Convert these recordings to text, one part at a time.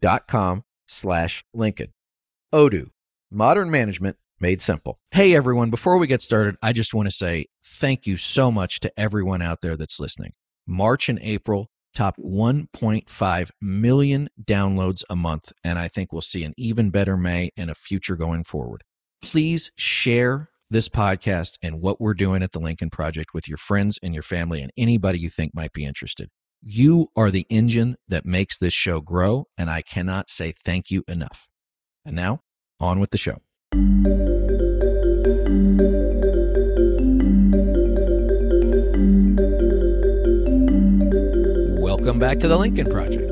dot com slash Lincoln. Odoo, modern management made simple. Hey everyone, before we get started, I just want to say thank you so much to everyone out there that's listening. March and April top 1.5 million downloads a month, and I think we'll see an even better May and a future going forward. Please share this podcast and what we're doing at the Lincoln Project with your friends and your family and anybody you think might be interested. You are the engine that makes this show grow, and I cannot say thank you enough. And now, on with the show. Welcome back to the Lincoln Project.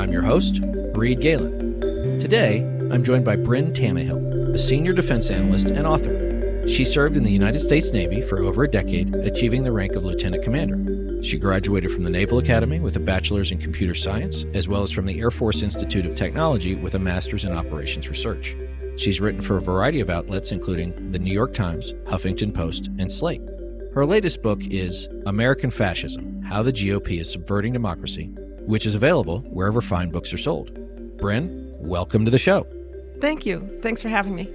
I'm your host, Reed Galen. Today, I'm joined by Brynn Tannehill, a senior defense analyst and author. She served in the United States Navy for over a decade, achieving the rank of lieutenant commander. She graduated from the Naval Academy with a bachelor's in computer science, as well as from the Air Force Institute of Technology with a master's in operations research. She's written for a variety of outlets, including the New York Times, Huffington Post, and Slate. Her latest book is American Fascism How the GOP is Subverting Democracy, which is available wherever fine books are sold. Brynn, welcome to the show. Thank you. Thanks for having me.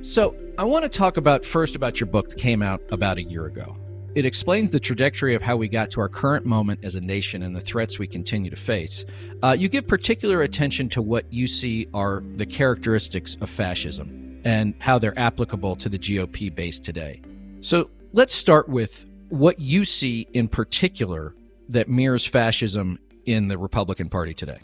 So, I want to talk about first about your book that came out about a year ago. It explains the trajectory of how we got to our current moment as a nation and the threats we continue to face. Uh, you give particular attention to what you see are the characteristics of fascism and how they're applicable to the GOP base today. So, Let's start with what you see in particular that mirrors fascism in the Republican Party today.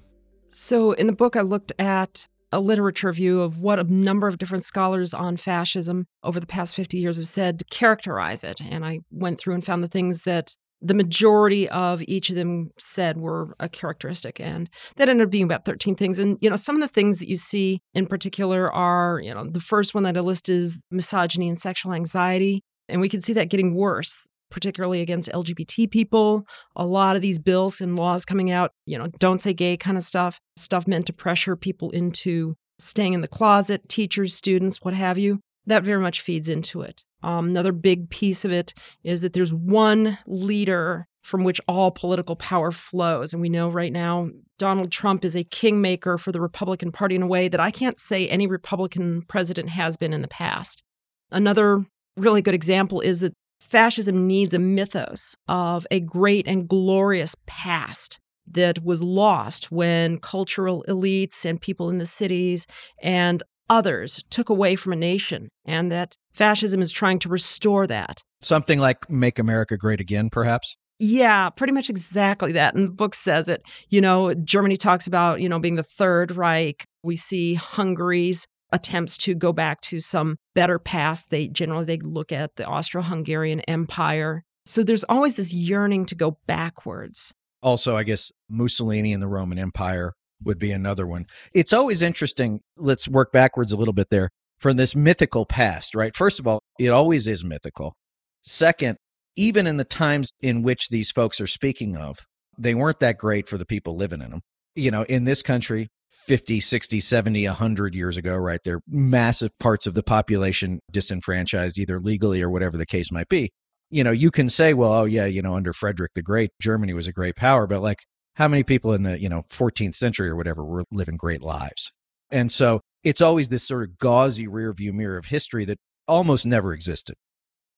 So, in the book, I looked at a literature view of what a number of different scholars on fascism over the past 50 years have said to characterize it. And I went through and found the things that the majority of each of them said were a characteristic and that ended up being about 13 things and you know some of the things that you see in particular are you know the first one that i list is misogyny and sexual anxiety and we can see that getting worse, particularly against LGBT people. A lot of these bills and laws coming out, you know, don't say gay kind of stuff, stuff meant to pressure people into staying in the closet, teachers, students, what have you. That very much feeds into it. Um, another big piece of it is that there's one leader from which all political power flows. And we know right now Donald Trump is a kingmaker for the Republican Party in a way that I can't say any Republican president has been in the past. Another really good example is that fascism needs a mythos of a great and glorious past that was lost when cultural elites and people in the cities and others took away from a nation, and that fascism is trying to restore that. Something like Make America Great Again, perhaps? Yeah, pretty much exactly that. And the book says it. You know, Germany talks about, you know, being the Third Reich. We see Hungary's attempts to go back to some better past. They generally they look at the Austro-Hungarian Empire. So there's always this yearning to go backwards. Also, I guess Mussolini and the Roman Empire would be another one. It's always interesting. Let's work backwards a little bit there from this mythical past, right? First of all, it always is mythical. Second, even in the times in which these folks are speaking of, they weren't that great for the people living in them. You know, in this country, 50, 60, 70, 100 years ago, right? There massive parts of the population disenfranchised, either legally or whatever the case might be. You know, you can say, well, oh, yeah, you know, under Frederick the Great, Germany was a great power, but like how many people in the, you know, 14th century or whatever were living great lives? And so it's always this sort of gauzy rear view mirror of history that almost never existed.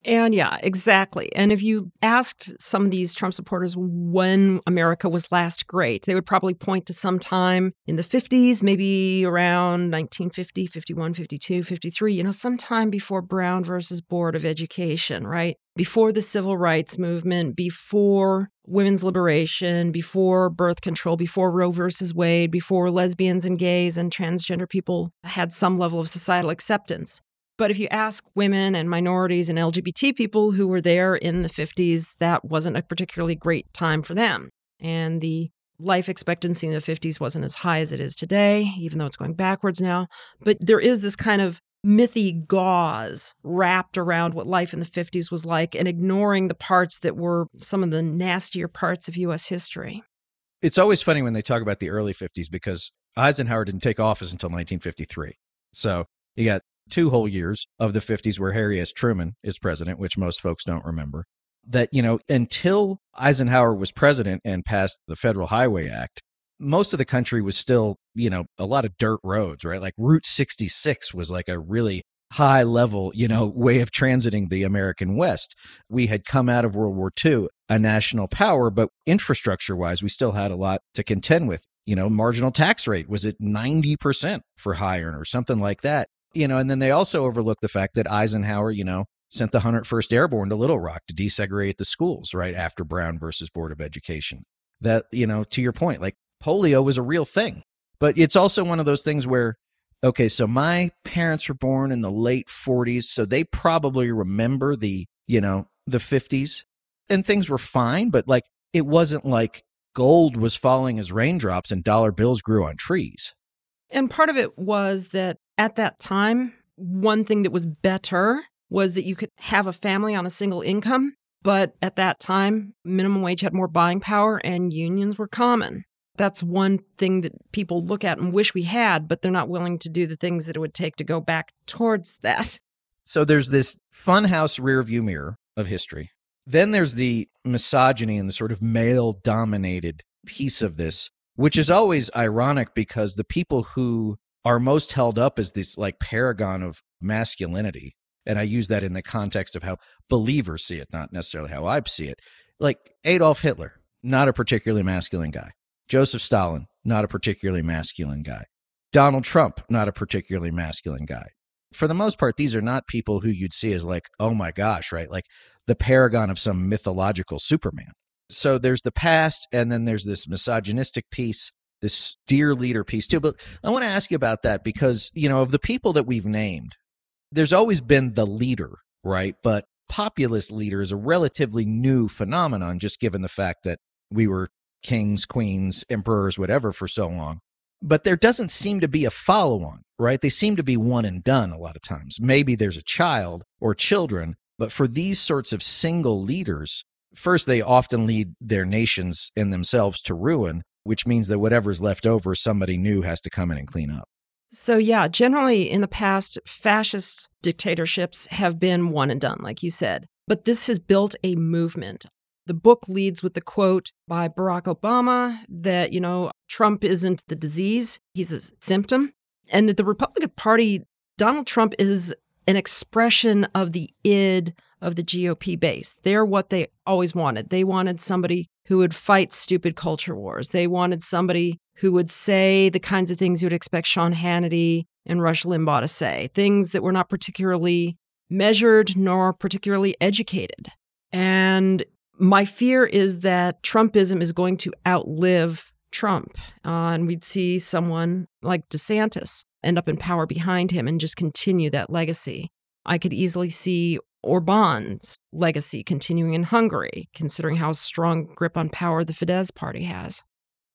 And yeah, exactly. And if you asked some of these Trump supporters when America was last great, they would probably point to some time in the 50s, maybe around 1950, 51, 52, 53, you know, sometime before Brown versus Board of Education, right? Before the civil rights movement, before women's liberation, before birth control, before Roe versus Wade, before lesbians and gays and transgender people had some level of societal acceptance. But if you ask women and minorities and LGBT people who were there in the 50s, that wasn't a particularly great time for them. And the life expectancy in the 50s wasn't as high as it is today, even though it's going backwards now. But there is this kind of mythy gauze wrapped around what life in the 50s was like and ignoring the parts that were some of the nastier parts of US history. It's always funny when they talk about the early 50s because Eisenhower didn't take office until 1953. So you got two whole years of the 50s where Harry S. Truman is president, which most folks don't remember. That, you know, until Eisenhower was president and passed the Federal Highway Act, most of the country was still, you know, a lot of dirt roads, right? Like Route 66 was like a really high level, you know, way of transiting the American West. We had come out of World War II, a national power, but infrastructure wise, we still had a lot to contend with. You know, marginal tax rate was at 90% for high earners, something like that. You know, and then they also overlook the fact that Eisenhower, you know, sent the 101st Airborne to Little Rock to desegregate the schools right after Brown versus Board of Education. That, you know, to your point, like polio was a real thing. But it's also one of those things where, okay, so my parents were born in the late 40s, so they probably remember the, you know, the 50s and things were fine, but like it wasn't like gold was falling as raindrops and dollar bills grew on trees. And part of it was that at that time, one thing that was better was that you could have a family on a single income. But at that time, minimum wage had more buying power and unions were common that's one thing that people look at and wish we had, but they're not willing to do the things that it would take to go back towards that. So there's this funhouse rearview mirror of history. Then there's the misogyny and the sort of male dominated piece of this, which is always ironic because the people who are most held up as this like paragon of masculinity, and I use that in the context of how believers see it, not necessarily how I see it. Like Adolf Hitler, not a particularly masculine guy. Joseph Stalin, not a particularly masculine guy. Donald Trump, not a particularly masculine guy. For the most part, these are not people who you'd see as like, oh my gosh, right? Like the paragon of some mythological Superman. So there's the past, and then there's this misogynistic piece, this dear leader piece too. But I want to ask you about that because, you know, of the people that we've named, there's always been the leader, right? But populist leader is a relatively new phenomenon, just given the fact that we were kings, queens, emperors, whatever for so long. But there doesn't seem to be a follow on, right? They seem to be one and done a lot of times. Maybe there's a child or children, but for these sorts of single leaders, first, they often lead their nations and themselves to ruin, which means that whatever's left over, somebody new has to come in and clean up. So, yeah, generally in the past, fascist dictatorships have been one and done, like you said. But this has built a movement. The book leads with the quote by Barack Obama that, you know, Trump isn't the disease, he's a symptom. And that the Republican Party, Donald Trump is an expression of the id of the GOP base. They're what they always wanted. They wanted somebody who would fight stupid culture wars. They wanted somebody who would say the kinds of things you would expect Sean Hannity and Rush Limbaugh to say, things that were not particularly measured nor particularly educated. And my fear is that Trumpism is going to outlive Trump. Uh, and we'd see someone like DeSantis end up in power behind him and just continue that legacy. I could easily see Orban's legacy continuing in Hungary, considering how strong grip on power the Fidesz party has.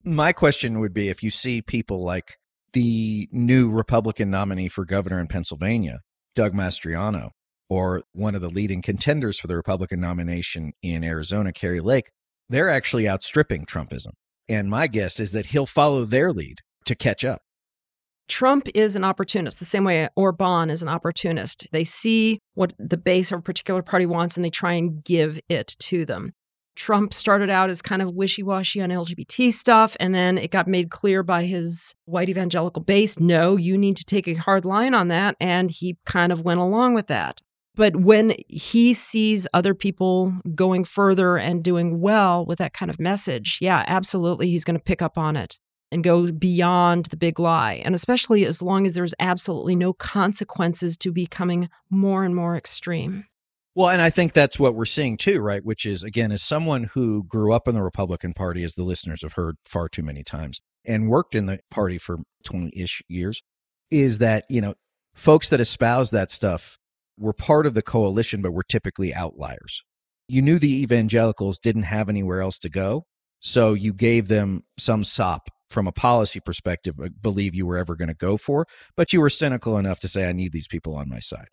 My question would be if you see people like the new Republican nominee for governor in Pennsylvania, Doug Mastriano, or one of the leading contenders for the Republican nomination in Arizona, Kari Lake, they're actually outstripping Trumpism. And my guess is that he'll follow their lead to catch up. Trump is an opportunist, the same way Orban is an opportunist. They see what the base of a particular party wants and they try and give it to them. Trump started out as kind of wishy washy on LGBT stuff, and then it got made clear by his white evangelical base no, you need to take a hard line on that. And he kind of went along with that. But when he sees other people going further and doing well with that kind of message, yeah, absolutely, he's going to pick up on it and go beyond the big lie. And especially as long as there's absolutely no consequences to becoming more and more extreme. Well, and I think that's what we're seeing too, right? Which is, again, as someone who grew up in the Republican Party, as the listeners have heard far too many times, and worked in the party for 20 ish years, is that, you know, folks that espouse that stuff were part of the coalition, but were typically outliers. You knew the evangelicals didn't have anywhere else to go. So you gave them some sop from a policy perspective, uh, believe you were ever going to go for, but you were cynical enough to say, I need these people on my side.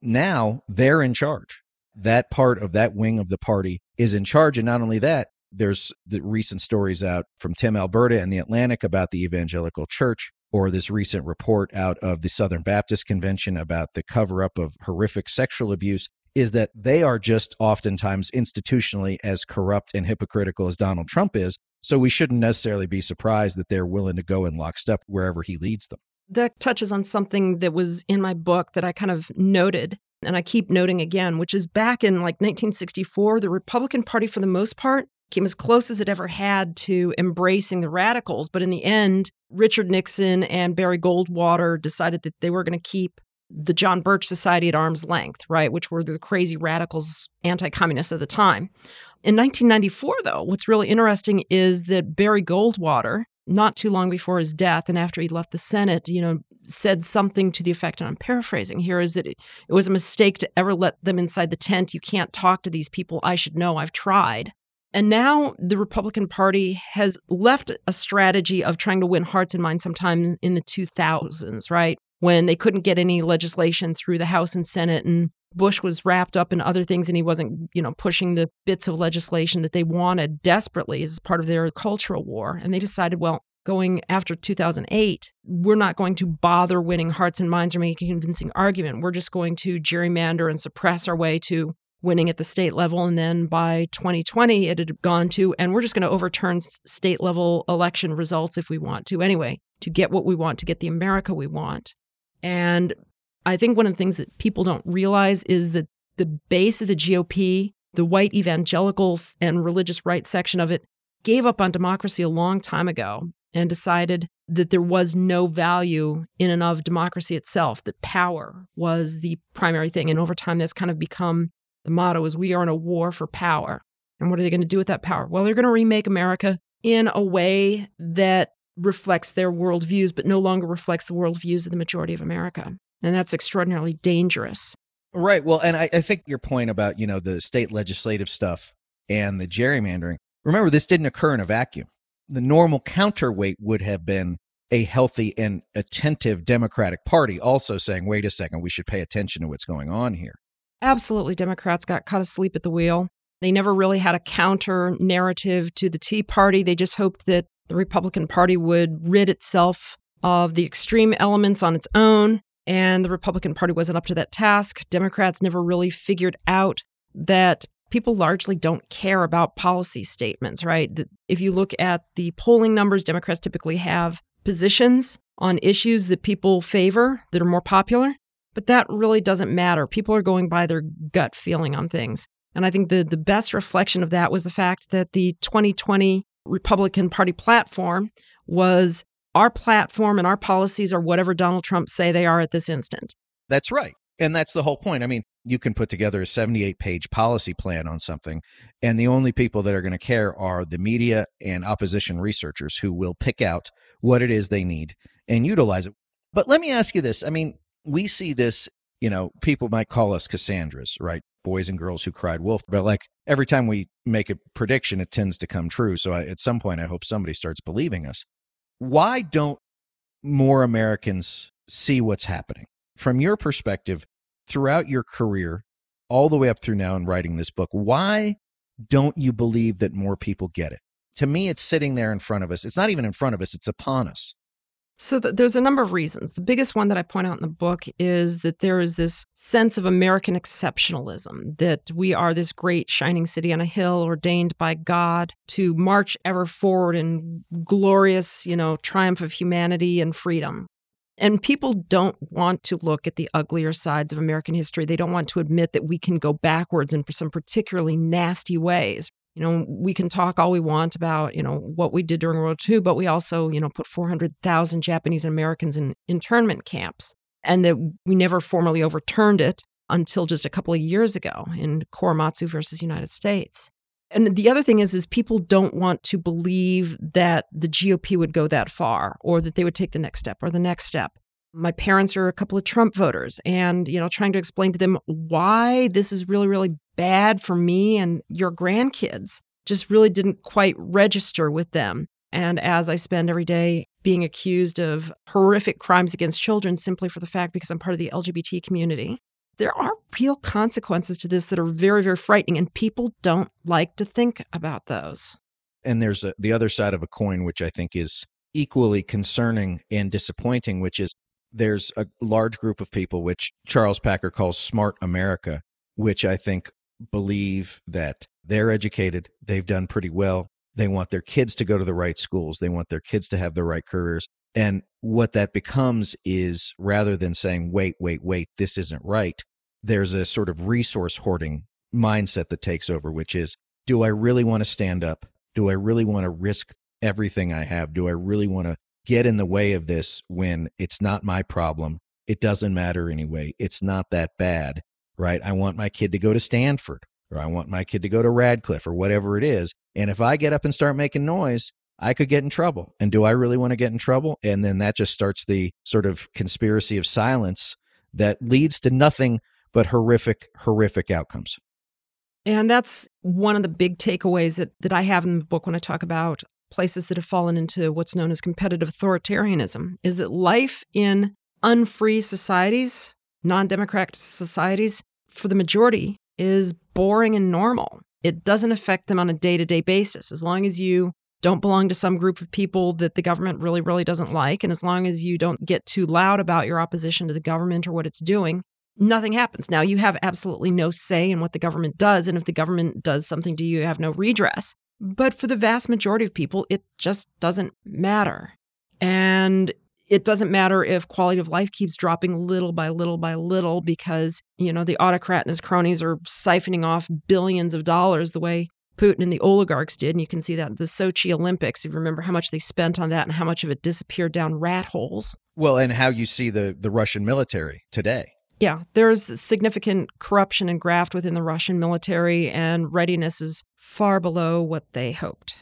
Now they're in charge. That part of that wing of the party is in charge. And not only that, there's the recent stories out from Tim Alberta and the Atlantic about the evangelical church, or this recent report out of the Southern Baptist Convention about the cover up of horrific sexual abuse is that they are just oftentimes institutionally as corrupt and hypocritical as Donald Trump is. So we shouldn't necessarily be surprised that they're willing to go in lockstep wherever he leads them. That touches on something that was in my book that I kind of noted, and I keep noting again, which is back in like 1964, the Republican Party, for the most part, came as close as it ever had to embracing the radicals. But in the end, Richard Nixon and Barry Goldwater decided that they were going to keep the John Birch Society at arm's length, right, which were the crazy radicals, anti communists of the time. In 1994, though, what's really interesting is that Barry Goldwater, not too long before his death and after he left the Senate, you know, said something to the effect, and I'm paraphrasing here, is that it, it was a mistake to ever let them inside the tent. You can't talk to these people. I should know. I've tried. And now the Republican Party has left a strategy of trying to win hearts and minds sometime in the 2000s, right? When they couldn't get any legislation through the House and Senate and Bush was wrapped up in other things and he wasn't, you know, pushing the bits of legislation that they wanted desperately as part of their cultural war. And they decided, well, going after 2008, we're not going to bother winning hearts and minds or making a convincing argument. We're just going to gerrymander and suppress our way to winning at the state level. And then by 2020, it had gone to, and we're just going to overturn state level election results if we want to anyway, to get what we want, to get the America we want. And I think one of the things that people don't realize is that the base of the GOP, the white evangelicals and religious right section of it, gave up on democracy a long time ago and decided that there was no value in and of democracy itself, that power was the primary thing. And over time, that's kind of become the motto is we are in a war for power. And what are they going to do with that power? Well, they're going to remake America in a way that reflects their worldviews, but no longer reflects the worldviews of the majority of America. And that's extraordinarily dangerous. Right. Well, and I, I think your point about, you know, the state legislative stuff and the gerrymandering, remember, this didn't occur in a vacuum. The normal counterweight would have been a healthy and attentive Democratic Party also saying, wait a second, we should pay attention to what's going on here. Absolutely. Democrats got caught asleep at the wheel. They never really had a counter narrative to the Tea Party. They just hoped that the Republican Party would rid itself of the extreme elements on its own, and the Republican Party wasn't up to that task. Democrats never really figured out that people largely don't care about policy statements, right? If you look at the polling numbers, Democrats typically have positions on issues that people favor that are more popular. But that really doesn't matter. People are going by their gut feeling on things. And I think the, the best reflection of that was the fact that the 2020 Republican Party platform was our platform and our policies are whatever Donald Trump say they are at this instant. That's right. And that's the whole point. I mean, you can put together a 78 page policy plan on something, and the only people that are going to care are the media and opposition researchers who will pick out what it is they need and utilize it. But let me ask you this I mean, we see this, you know, people might call us Cassandras, right? Boys and girls who cried wolf. But like every time we make a prediction, it tends to come true. So I, at some point, I hope somebody starts believing us. Why don't more Americans see what's happening? From your perspective, throughout your career, all the way up through now in writing this book, why don't you believe that more people get it? To me, it's sitting there in front of us. It's not even in front of us, it's upon us. So th- there's a number of reasons. The biggest one that I point out in the book is that there is this sense of American exceptionalism that we are this great shining city on a hill ordained by God to march ever forward in glorious, you know, triumph of humanity and freedom. And people don't want to look at the uglier sides of American history. They don't want to admit that we can go backwards in some particularly nasty ways you know, we can talk all we want about, you know, what we did during World War II, but we also, you know, put 400,000 Japanese Americans in internment camps and that we never formally overturned it until just a couple of years ago in Korematsu versus United States. And the other thing is is people don't want to believe that the GOP would go that far or that they would take the next step or the next step. My parents are a couple of Trump voters and you know trying to explain to them why this is really really bad for me and your grandkids just really didn't quite register with them. And as I spend every day being accused of horrific crimes against children simply for the fact because I'm part of the LGBT community, there are real consequences to this that are very, very frightening, and people don't like to think about those. And there's a, the other side of a coin, which I think is equally concerning and disappointing, which is there's a large group of people, which Charles Packer calls smart America, which I think believe that they're educated, they've done pretty well, they want their kids to go to the right schools, they want their kids to have the right careers. And what that becomes is rather than saying, wait, wait, wait, this isn't right, there's a sort of resource hoarding mindset that takes over, which is, do I really want to stand up? Do I really want to risk everything I have? Do I really want to get in the way of this when it's not my problem? It doesn't matter anyway. It's not that bad, right? I want my kid to go to Stanford or I want my kid to go to Radcliffe or whatever it is. And if I get up and start making noise, I could get in trouble. And do I really want to get in trouble? And then that just starts the sort of conspiracy of silence that leads to nothing but horrific, horrific outcomes. And that's one of the big takeaways that, that I have in the book when I talk about places that have fallen into what's known as competitive authoritarianism is that life in unfree societies, non democratic societies, for the majority, is boring and normal. It doesn't affect them on a day to day basis. As long as you don't belong to some group of people that the government really, really doesn't like, and as long as you don't get too loud about your opposition to the government or what it's doing, nothing happens. Now, you have absolutely no say in what the government does. And if the government does something to you, you have no redress. But for the vast majority of people, it just doesn't matter. And it doesn't matter if quality of life keeps dropping little by little by little because, you know, the autocrat and his cronies are siphoning off billions of dollars the way Putin and the oligarchs did. And you can see that the Sochi Olympics. If you remember how much they spent on that and how much of it disappeared down rat holes. Well, and how you see the, the Russian military today. Yeah, there's significant corruption and graft within the Russian military, and readiness is far below what they hoped.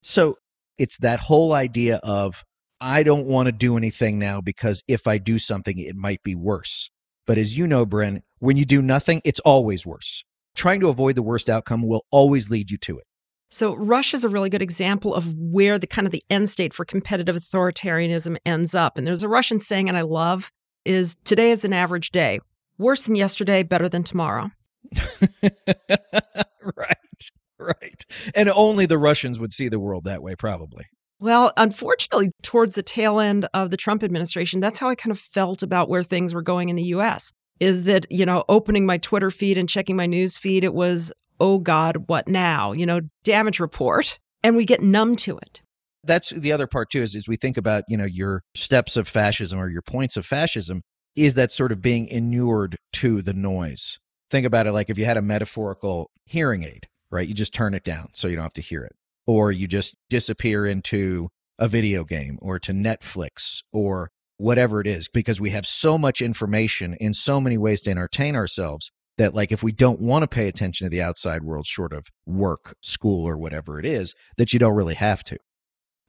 So it's that whole idea of I don't want to do anything now because if I do something, it might be worse. But as you know, Brynn, when you do nothing, it's always worse. Trying to avoid the worst outcome will always lead you to it. So Russia is a really good example of where the kind of the end state for competitive authoritarianism ends up. And there's a Russian saying, and I love, is today is an average day. Worse than yesterday, better than tomorrow. right, right. And only the Russians would see the world that way, probably. Well, unfortunately, towards the tail end of the Trump administration, that's how I kind of felt about where things were going in the US. Is that, you know, opening my Twitter feed and checking my news feed, it was, oh God, what now? You know, damage report. And we get numb to it. That's the other part too, is, is we think about, you know, your steps of fascism or your points of fascism is that sort of being inured to the noise. Think about it like if you had a metaphorical hearing aid, right? You just turn it down so you don't have to hear it or you just disappear into a video game or to Netflix or whatever it is, because we have so much information in so many ways to entertain ourselves that, like, if we don't want to pay attention to the outside world, short of work, school, or whatever it is, that you don't really have to.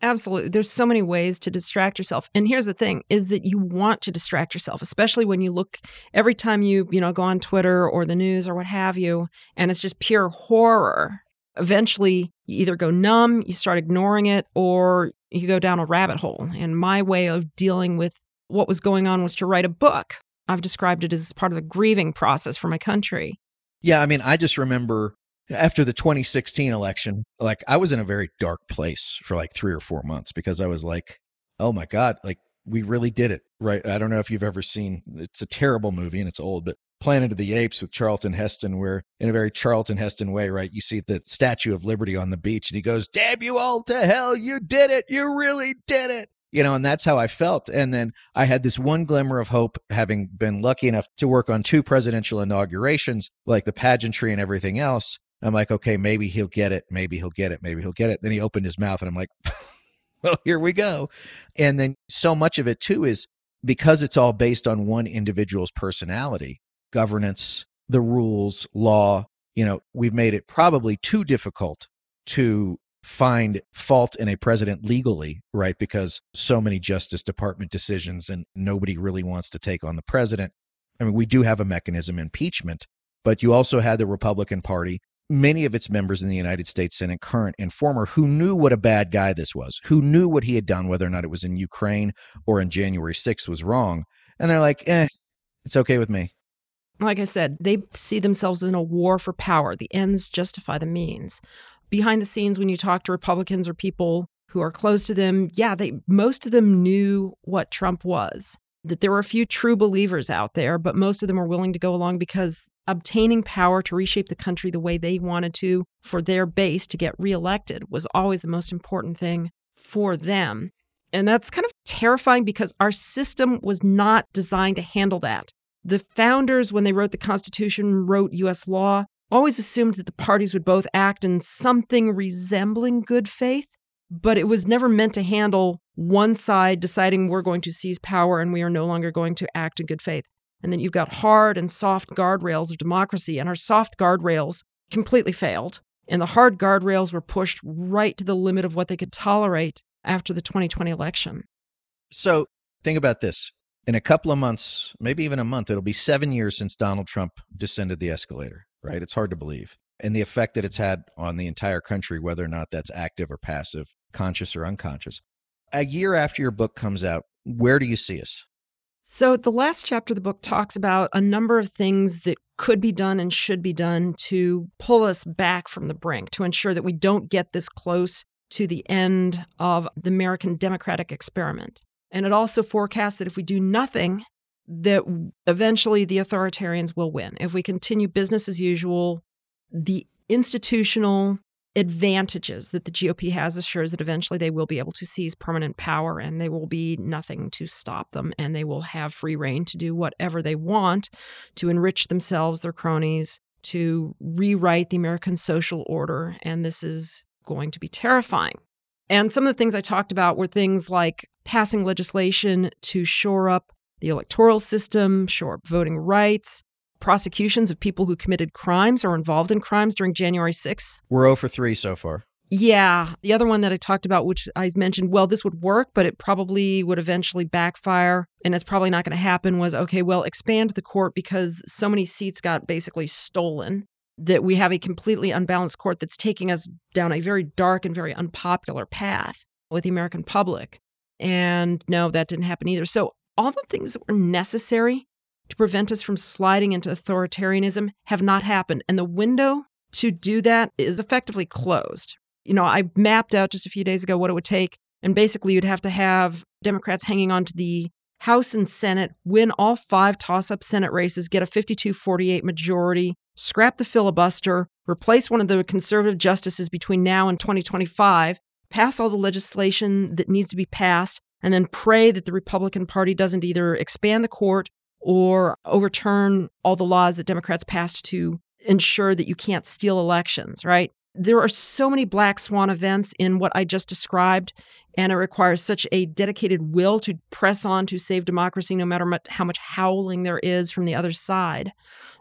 Absolutely. There's so many ways to distract yourself. And here's the thing is that you want to distract yourself, especially when you look every time you, you know, go on Twitter or the news or what have you, and it's just pure horror eventually you either go numb, you start ignoring it, or you go down a rabbit hole. And my way of dealing with what was going on was to write a book. I've described it as part of the grieving process for my country. Yeah, I mean, I just remember after the 2016 election, like I was in a very dark place for like three or four months because I was like, oh my God, like we really did it. Right. I don't know if you've ever seen it's a terrible movie and it's old, but Planet of the Apes with Charlton Heston, where in a very Charlton Heston way, right, you see the Statue of Liberty on the beach and he goes, Damn you all to hell, you did it, you really did it. You know, and that's how I felt. And then I had this one glimmer of hope, having been lucky enough to work on two presidential inaugurations, like the pageantry and everything else. I'm like, okay, maybe he'll get it. Maybe he'll get it. Maybe he'll get it. Then he opened his mouth and I'm like, well, here we go. And then so much of it too is because it's all based on one individual's personality governance, the rules, law. You know, we've made it probably too difficult to find fault in a president legally, right? Because so many Justice Department decisions and nobody really wants to take on the president. I mean, we do have a mechanism, impeachment, but you also had the Republican Party many of its members in the United States Senate, current and former, who knew what a bad guy this was, who knew what he had done, whether or not it was in Ukraine or in January 6th was wrong. And they're like, eh, it's okay with me. Like I said, they see themselves in a war for power. The ends justify the means. Behind the scenes, when you talk to Republicans or people who are close to them, yeah, they most of them knew what Trump was. That there were a few true believers out there, but most of them were willing to go along because obtaining power to reshape the country the way they wanted to for their base to get reelected was always the most important thing for them. And that's kind of terrifying because our system was not designed to handle that. The founders, when they wrote the Constitution, wrote US law, always assumed that the parties would both act in something resembling good faith, but it was never meant to handle one side deciding we're going to seize power and we are no longer going to act in good faith. And then you've got hard and soft guardrails of democracy, and our soft guardrails completely failed. And the hard guardrails were pushed right to the limit of what they could tolerate after the 2020 election. So think about this. In a couple of months, maybe even a month, it'll be seven years since Donald Trump descended the escalator, right? It's hard to believe. And the effect that it's had on the entire country, whether or not that's active or passive, conscious or unconscious. A year after your book comes out, where do you see us? So, the last chapter of the book talks about a number of things that could be done and should be done to pull us back from the brink, to ensure that we don't get this close to the end of the American democratic experiment. And it also forecasts that if we do nothing, that eventually the authoritarians will win. If we continue business as usual, the institutional advantages that the GOP has assures that eventually they will be able to seize permanent power and there will be nothing to stop them and they will have free reign to do whatever they want to enrich themselves, their cronies, to rewrite the American social order. And this is going to be terrifying. And some of the things I talked about were things like passing legislation to shore up the electoral system, shore up voting rights, prosecutions of people who committed crimes or involved in crimes during January 6th. We're 0 for 3 so far. Yeah. The other one that I talked about, which I mentioned, well, this would work, but it probably would eventually backfire and it's probably not going to happen, was okay, well, expand the court because so many seats got basically stolen that we have a completely unbalanced court that's taking us down a very dark and very unpopular path with the American public. And no, that didn't happen either. So, all the things that were necessary to prevent us from sliding into authoritarianism have not happened. And the window to do that is effectively closed. You know, I mapped out just a few days ago what it would take. And basically, you'd have to have Democrats hanging on to the House and Senate, win all five toss up Senate races, get a 52 48 majority, scrap the filibuster, replace one of the conservative justices between now and 2025, pass all the legislation that needs to be passed, and then pray that the Republican Party doesn't either expand the court or overturn all the laws that Democrats passed to ensure that you can't steal elections, right? There are so many black swan events in what I just described, and it requires such a dedicated will to press on to save democracy, no matter how much howling there is from the other side,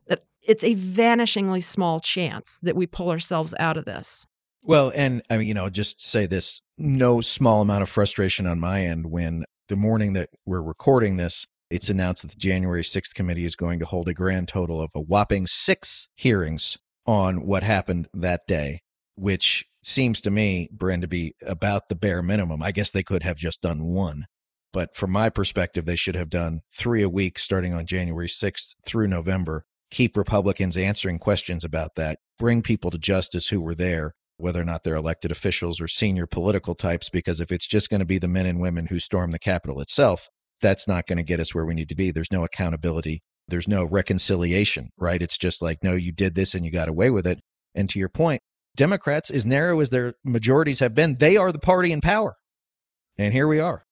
that it's a vanishingly small chance that we pull ourselves out of this. Well, and I mean, you know, just say this no small amount of frustration on my end when the morning that we're recording this, it's announced that the January 6th committee is going to hold a grand total of a whopping six hearings on what happened that day, which seems to me, Brynn, to be about the bare minimum. I guess they could have just done one. But from my perspective, they should have done three a week starting on January 6th through November. Keep Republicans answering questions about that, bring people to justice who were there, whether or not they're elected officials or senior political types, because if it's just going to be the men and women who storm the Capitol itself, that's not going to get us where we need to be. There's no accountability. There's no reconciliation, right? It's just like, no, you did this and you got away with it. And to your point, Democrats, as narrow as their majorities have been, they are the party in power. And here we are.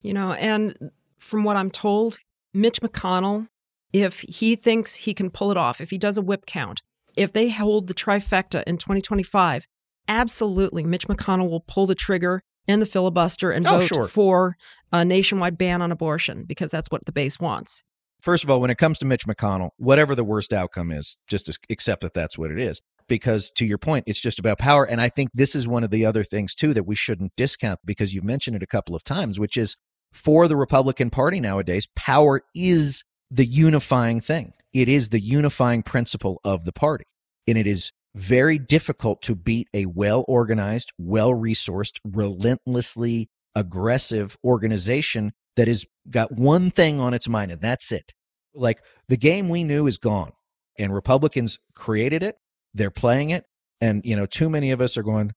You know, and from what I'm told, Mitch McConnell, if he thinks he can pull it off, if he does a whip count, if they hold the trifecta in 2025, absolutely Mitch McConnell will pull the trigger and the filibuster and oh, vote sure. for a nationwide ban on abortion because that's what the base wants. First of all, when it comes to Mitch McConnell, whatever the worst outcome is, just accept that that's what it is. Because to your point, it's just about power. And I think this is one of the other things, too, that we shouldn't discount because you've mentioned it a couple of times, which is for the Republican Party nowadays, power is the unifying thing. It is the unifying principle of the party. And it is very difficult to beat a well organized, well resourced, relentlessly aggressive organization that has got one thing on its mind, and that's it. Like the game we knew is gone, and Republicans created it, they're playing it, and, you know, too many of us are going,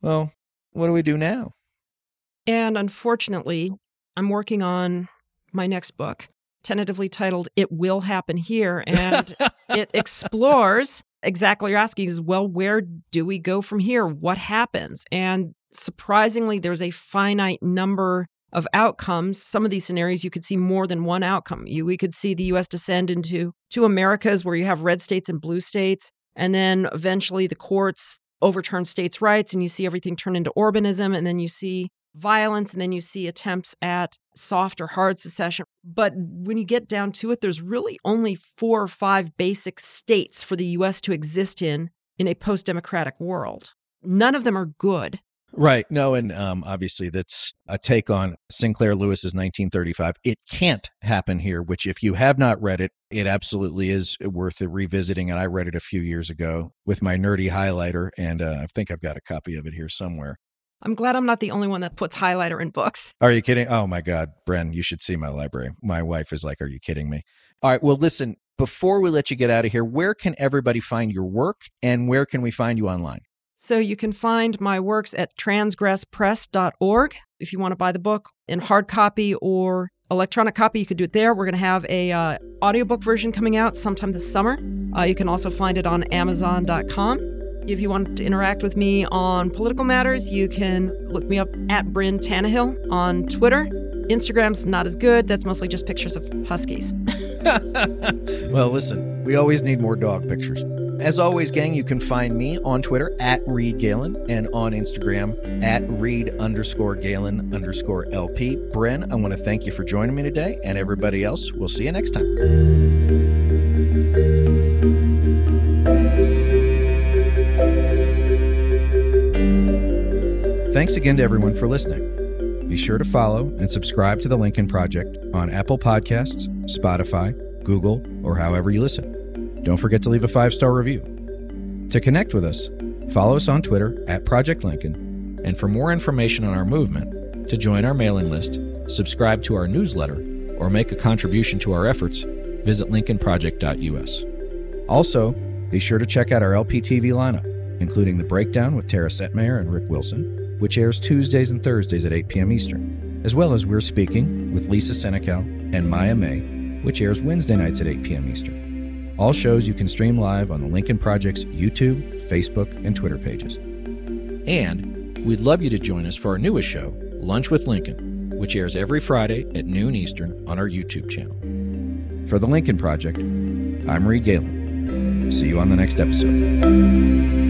well, what do we do now? And unfortunately, I'm working on my next book, tentatively titled It Will Happen Here. And it explores exactly you're asking is, well, where do we go from here? What happens? And surprisingly, there's a finite number of outcomes. Some of these scenarios, you could see more than one outcome. You, we could see the U.S. descend into two Americas where you have red states and blue states. And then eventually the courts overturn states' rights and you see everything turn into Orbanism. And then you see violence and then you see attempts at soft or hard secession. But when you get down to it, there's really only four or five basic states for the US to exist in in a post democratic world. None of them are good. Right. No, and um, obviously that's a take on Sinclair Lewis's 1935. It can't happen here, which, if you have not read it, it absolutely is worth revisiting. And I read it a few years ago with my nerdy highlighter, and uh, I think I've got a copy of it here somewhere. I'm glad I'm not the only one that puts highlighter in books. Are you kidding? Oh my God, Brynn, you should see my library. My wife is like, Are you kidding me? All right. Well, listen, before we let you get out of here, where can everybody find your work and where can we find you online? So you can find my works at transgresspress.org. If you want to buy the book in hard copy or electronic copy, you could do it there. We're going to have a uh, audiobook version coming out sometime this summer. Uh, you can also find it on amazon.com. If you want to interact with me on political matters, you can look me up at Brynn Tannehill on Twitter. Instagram's not as good. That's mostly just pictures of huskies. well, listen, we always need more dog pictures. As always, gang, you can find me on Twitter at Reed Galen and on Instagram at Reed underscore Galen underscore LP. Brynn, I want to thank you for joining me today, and everybody else, we'll see you next time. Thanks again to everyone for listening. Be sure to follow and subscribe to The Lincoln Project on Apple Podcasts, Spotify, Google, or however you listen. Don't forget to leave a five star review. To connect with us, follow us on Twitter at Project Lincoln, and for more information on our movement, to join our mailing list, subscribe to our newsletter, or make a contribution to our efforts, visit lincolnproject.us. Also, be sure to check out our LPTV lineup, including The Breakdown with Tara Setmayer and Rick Wilson, which airs Tuesdays and Thursdays at 8 p.m. Eastern, as well as We're Speaking with Lisa Senecal and Maya May, which airs Wednesday nights at 8 p.m. Eastern. All shows you can stream live on the Lincoln Project's YouTube, Facebook, and Twitter pages. And we'd love you to join us for our newest show, Lunch with Lincoln, which airs every Friday at noon Eastern on our YouTube channel. For the Lincoln Project, I'm Reed Galen. See you on the next episode.